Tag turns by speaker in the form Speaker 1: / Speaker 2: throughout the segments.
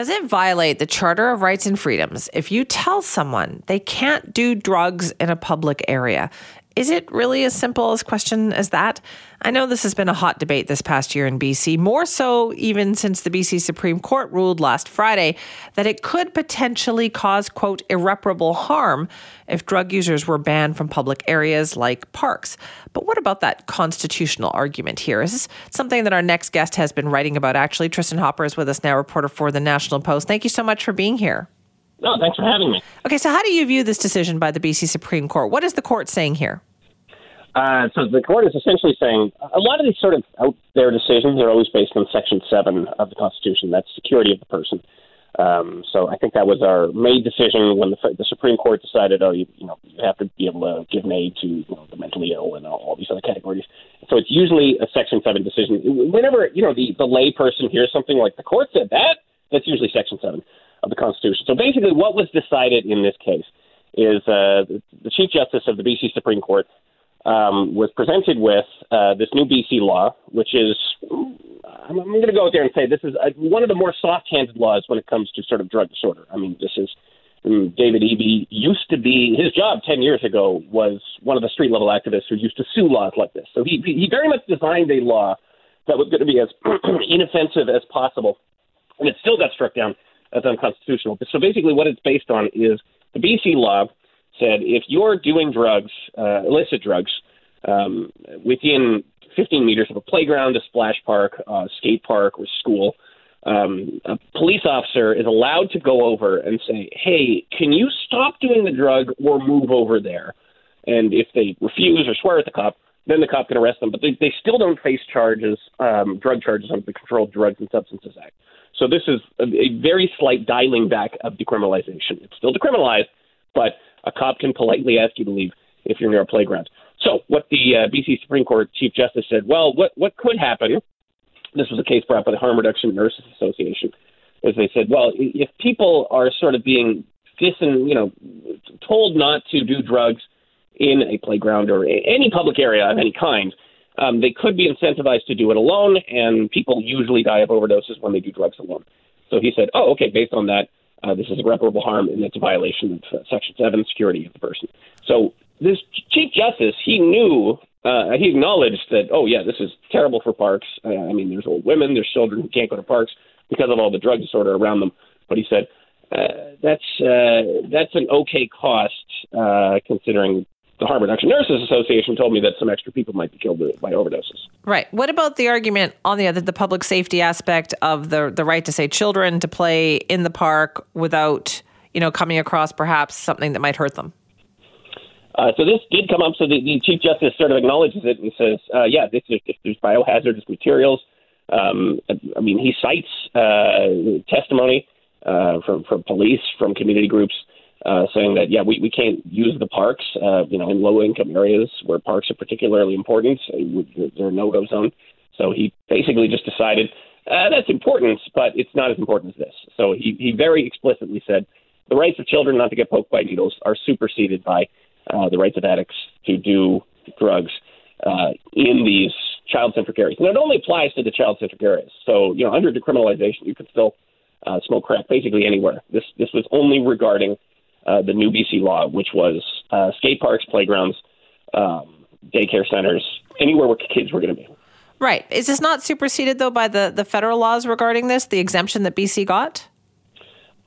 Speaker 1: Does it violate the Charter of Rights and Freedoms if you tell someone they can't do drugs in a public area? Is it really as simple as question as that? I know this has been a hot debate this past year in BC, more so even since the BC Supreme Court ruled last Friday that it could potentially cause, quote, irreparable harm if drug users were banned from public areas like parks. But what about that constitutional argument here? Is this something that our next guest has been writing about, actually? Tristin Hopper is with us now, reporter for the National Post. Thank you so much for being here.
Speaker 2: No, thanks for having me.
Speaker 1: Okay, so how do you view this decision by the BC Supreme Court? What is the court saying here?
Speaker 2: Uh, so the court is essentially saying a lot of these sort of out there decisions are always based on Section 7 of the Constitution. That's security of the person. Um, so I think that was our main decision when the, the Supreme Court decided, oh, you, you know, you have to be able to give an aid to you know, the mentally ill and all, all these other categories. So it's usually a Section 7 decision. Whenever, you know, the, the lay person hears something like the court said that, that's usually Section 7 of the Constitution. So basically what was decided in this case is uh, the Chief Justice of the BC Supreme Court um, was presented with uh, this new BC law, which is, I'm, I'm going to go out there and say this is uh, one of the more soft-handed laws when it comes to sort of drug disorder. I mean, this is um, David Eby used to be his job ten years ago was one of the street level activists who used to sue laws like this. So he he very much designed a law that was going to be as inoffensive as possible, and it still got struck down as unconstitutional. So basically, what it's based on is the BC law said if you're doing drugs, uh, illicit drugs, um, within 15 meters of a playground, a splash park, a skate park, or school, um, a police officer is allowed to go over and say, "Hey, can you stop doing the drug or move over there?" And if they refuse or swear at the cop, then the cop can arrest them. But they, they still don't face charges, um, drug charges under the Controlled Drugs and Substances Act. So this is a, a very slight dialing back of decriminalization. It's still decriminalized, but a cop can politely ask you to leave if you're near a playground. So what the uh, BC Supreme Court Chief Justice said, well, what what could happen? This was a case brought by the Harm Reduction Nurses Association, is they said, well, if people are sort of being dis you know told not to do drugs in a playground or any public area of any kind, um, they could be incentivized to do it alone, and people usually die of overdoses when they do drugs alone. So he said, oh, okay, based on that, uh, this is irreparable harm, and it's a violation of uh, Section 7, security of the person. So this Chief Justice, he knew, uh, he acknowledged that, oh, yeah, this is terrible for parks. Uh, I mean, there's old women, there's children who can't go to parks because of all the drug disorder around them. But he said, uh, that's uh, that's an okay cost uh, considering the Harm Reduction Nurses Association told me that some extra people might be killed by overdoses.
Speaker 1: Right. What about the argument on the other, the public safety aspect of the the right to say children to play in the park without, you know, coming across perhaps something that might hurt them?
Speaker 2: Uh, so this did come up. So the, the Chief Justice sort of acknowledges it and says, uh, "Yeah, this is, there's biohazardous materials." Um, I mean, he cites uh, testimony uh, from from police, from community groups uh, saying that yeah, we, we can't use the parks, uh, you know, in low income areas where parks are particularly important. They're no go zone. So he basically just decided uh, that's important, but it's not as important as this. So he he very explicitly said the rights of children not to get poked by needles are superseded by uh, the rights of addicts to do drugs uh, in these child centric areas. And it only applies to the child centric areas. So you know, under decriminalization, you could still smoke crack basically anywhere. This this was only regarding uh, the new BC law, which was uh, skate parks, playgrounds, um, daycare centers, anywhere where kids were going to be.
Speaker 1: Right. Is this not superseded though by the the federal laws regarding this? The exemption that BC got.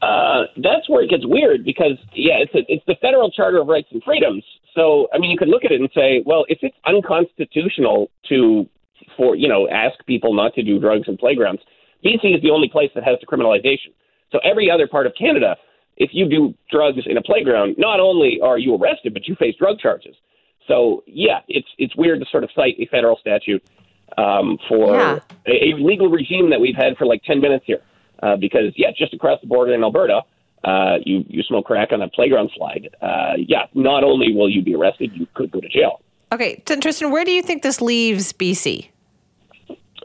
Speaker 2: Uh, that's where it gets weird because yeah, it's a, it's the federal charter of rights and freedoms. So I mean, you could look at it and say, well, if it's unconstitutional to for you know ask people not to do drugs in playgrounds, BC is the only place that has decriminalization. So every other part of Canada if you do drugs in a playground, not only are you arrested, but you face drug charges. So yeah, it's it's weird to sort of cite a federal statute um, for yeah. a, a, legal regime that we've had for like ten minutes here, uh, because yeah, just across the border in Alberta, uh, you you smoke crack on a playground slide. Uh, yeah, not only will you be arrested, you could go to jail.
Speaker 1: Okay, Tristin, where do you think this leaves BC?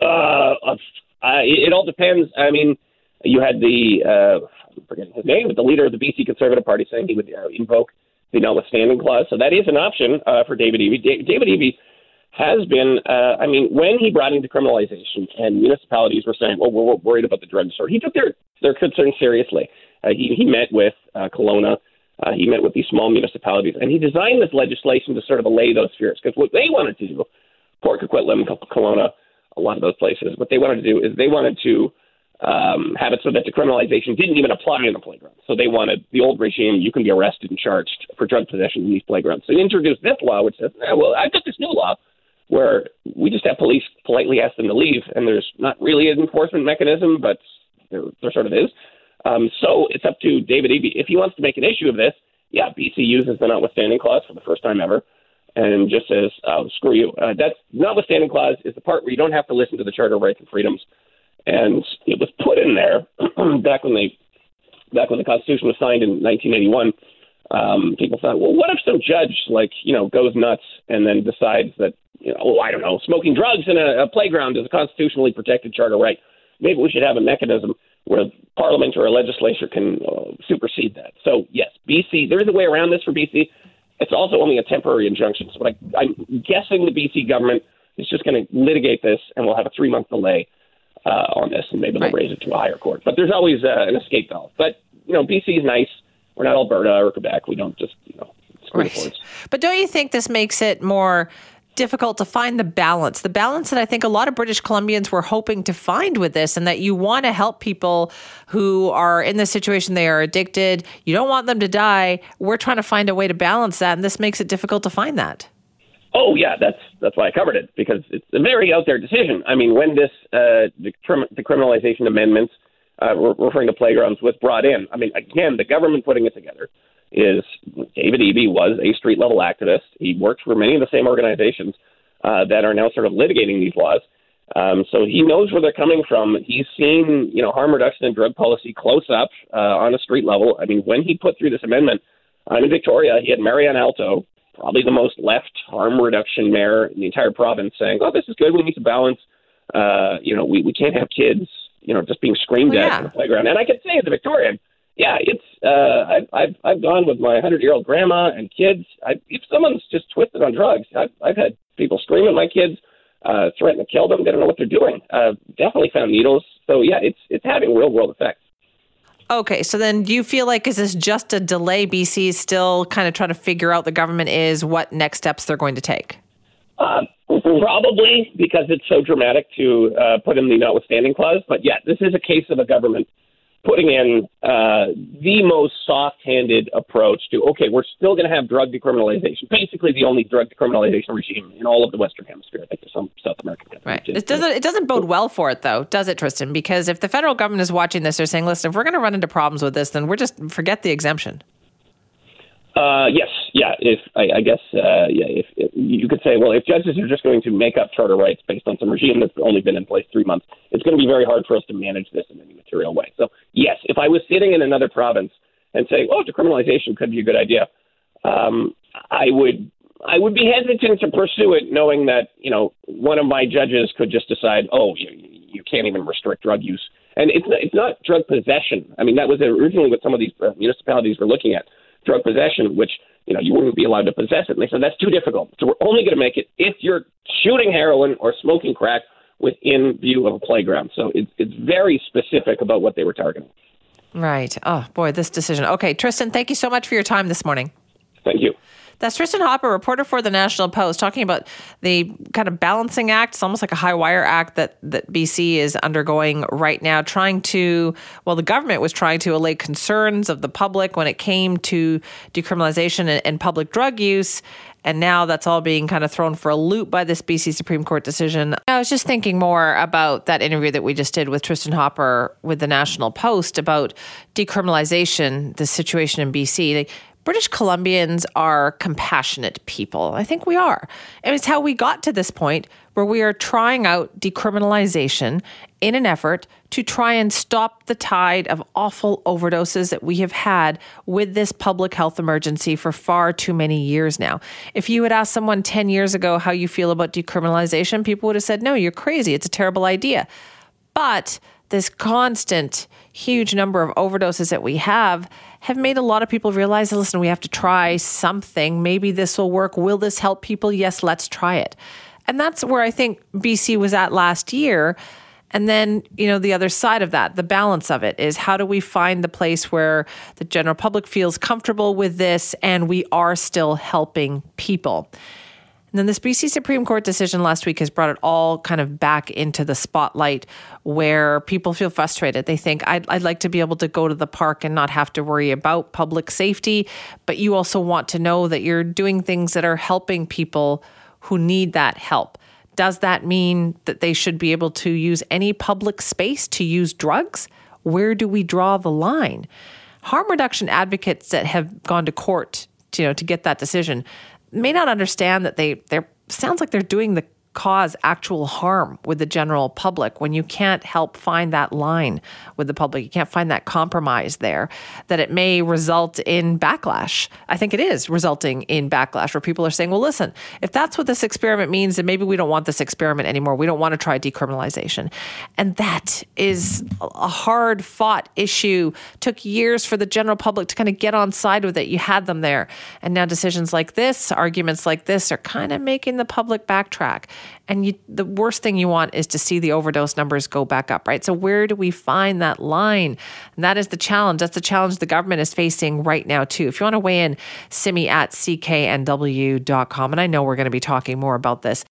Speaker 2: Uh, uh, it, it all depends. I mean, you had the uh, I'm forgetting his name, but the leader of the BC Conservative Party saying he would uh, invoke the notwithstanding clause. So that is an option uh, for David Eby. David Eby has been, uh, I mean, when he brought in decriminalization and municipalities were saying, "Oh, we're worried about the drugstore," he took their their concerns seriously. Uh, he he met with uh, Kelowna. Uh, he met with these small municipalities, and he designed this legislation to sort of allay those fears. Because what they wanted to do, Port Coquitlam, Kelowna, a lot of those places, what they wanted to do is they wanted to um, have it so that decriminalization didn't even apply in the playground. So they wanted the old regime, you can be arrested and charged for drug possession in these playgrounds. So they introduced this law, which says, eh, well, I've got this new law where we just have police politely ask them to leave, and there's not really an enforcement mechanism, but there, there sort of is. Um, so it's up to David Eby. If he wants to make an issue of this, yeah, BC uses the notwithstanding clause for the first time ever and just says, oh, screw you. Uh, that notwithstanding clause is the part where you don't have to listen to the Charter of Rights and Freedoms. And it was put in there back when they back when the Constitution was signed in 1981. Um, people thought, well, what if some judge like you know goes nuts and then decides that you know, oh, I don't know, smoking drugs in a, a playground is a constitutionally protected charter right. Maybe we should have a mechanism where Parliament or a legislature can uh, supersede that. So yes, BC. There is a way around this for BC. It's also only a temporary injunction. So I, I'm guessing the BC government is just going to litigate this, and we'll have a three month delay uh, on this, and maybe they'll right. raise it to a higher court. But there's always uh, an escape valve. But you know, BC is nice. We're not Alberta or Quebec. We don't just you know. Right.
Speaker 1: But don't you think this makes it more difficult to find the balance, the balance that I think a lot of British Columbians were hoping to find with this, and that you want to help people who are in this situation, they are addicted, you don't want them to die. We're trying to find a way to balance that, and this makes it difficult to find that.
Speaker 2: Oh yeah, that's that's why I covered it because it's a very out there decision. I mean, when this uh, decriminalization amendments, uh, referring to playgrounds, was brought in, I mean, again, the government putting it together is David Eby was a street level activist. He worked for many of the same organizations uh, that are now sort of litigating these laws. Um, so he knows where they're coming from. He's seen, you know, harm reduction and drug policy close up uh, on a street level. I mean, when he put through this amendment, I'm in Victoria. He had Marianne Alto, probably the most left harm reduction mayor in the entire province, saying, "Oh, this is good. We need to balance. Uh, you know, we we can't have kids, you know, just being screamed well, at yeah. in the playground." And I could say as a Victorian, yeah, it's uh, I've, I've I've gone with my hundred year old grandma and kids. I, if someone's just twisted on drugs, I've I've had people scream at my kids, uh, threaten to kill them. They don't know what they're doing. Uh, definitely found needles. So yeah, it's it's having real world effects.
Speaker 1: Okay, so then do you feel like is this just a delay? BC is still kind of trying to figure out the government is what next steps they're going to take.
Speaker 2: Uh, probably because it's so dramatic to uh, put in the notwithstanding clause. But yeah, this is a case of a government putting in uh, the most soft-handed approach to okay, we're still going to have drug decriminalization, basically the only drug decriminalization regime in all of the Western Hemisphere. I think there's some South American countries.
Speaker 1: Right. It doesn't. It doesn't bode well for it, though, does it, Tristin? Because if the federal government is watching this, they're saying, "Listen, if we're going to run into problems with this, then we're just forget the exemption."
Speaker 2: Uh, yes, yeah. If I, I guess, uh, yeah. If, if, you could say, well, if judges are just going to make up charter rights based on some regime that's only been in place three months, it's going to be very hard for us to manage this in any material way. So, if I was sitting in another province and saying, "Oh, decriminalization could be a good idea," um, I would I would be hesitant to pursue it, knowing that you know one of my judges could just decide, "Oh, you, you can't even restrict drug use." And it's not, it's not drug possession. I mean, that was originally what some of these uh, municipalities were looking at drug possession, which you know you wouldn't be allowed to possess it. And they said that's too difficult. So we're only going to make it if you're shooting heroin or smoking crack within view of a playground. So it, it's very specific about what they were targeting.
Speaker 1: Right. Oh boy, this decision. Okay, Tristin, thank you so much for your time this morning.
Speaker 2: Thank you.
Speaker 1: That's Tristin Hopper, reporter for the National Post, talking about the kind of balancing act. It's almost like a high wire act that, that BC is undergoing right now, trying to, well, the government was trying to allay concerns of the public when it came to decriminalization and, and public drug use. And now that's all being kind of thrown for a loop by this BC Supreme Court decision. I was just thinking more about that interview that we just did with Tristin Hopper with the National Post about decriminalization, the situation in BC. British Columbians are compassionate people. I think we are. And it's how we got to this point where we are trying out decriminalization in an effort to try and stop the tide of awful overdoses that we have had with this public health emergency for far too many years now. If you had asked someone 10 years ago how you feel about decriminalization, people would have said, no, you're crazy. It's a terrible idea. But this constant, huge number of overdoses that we have have made a lot of people realize listen, we have to try something. Maybe this will work. Will this help people? Yes, let's try it. And that's where I think BC was at last year. And then, you know, the other side of that, the balance of it is how do we find the place where the general public feels comfortable with this and we are still helping people? And then this BC Supreme Court decision last week has brought it all kind of back into the spotlight where people feel frustrated. They think, I'd, I'd like to be able to go to the park and not have to worry about public safety, but you also want to know that you're doing things that are helping people who need that help. Does that mean that they should be able to use any public space to use drugs? Where do we draw the line? Harm reduction advocates that have gone to court to, you know, to get that decision may not understand that they they sounds like they're doing the cause actual harm with the general public when you can't help find that line with the public. You can't find that compromise there, that it may result in backlash. I think it is resulting in backlash where people are saying, well, listen, if that's what this experiment means, then maybe we don't want this experiment anymore. We don't want to try decriminalization. And that is a hard fought issue. Took years for the general public to kind of get on side with it. You had them there. And now decisions like this, arguments like this, are kind of making the public backtrack. And you, the worst thing you want is to see the overdose numbers go back up, right? So, where do we find that line? And that is the challenge. That's the challenge the government is facing right now, too. If you want to weigh in, simi at cknw.com. And I know we're going to be talking more about this.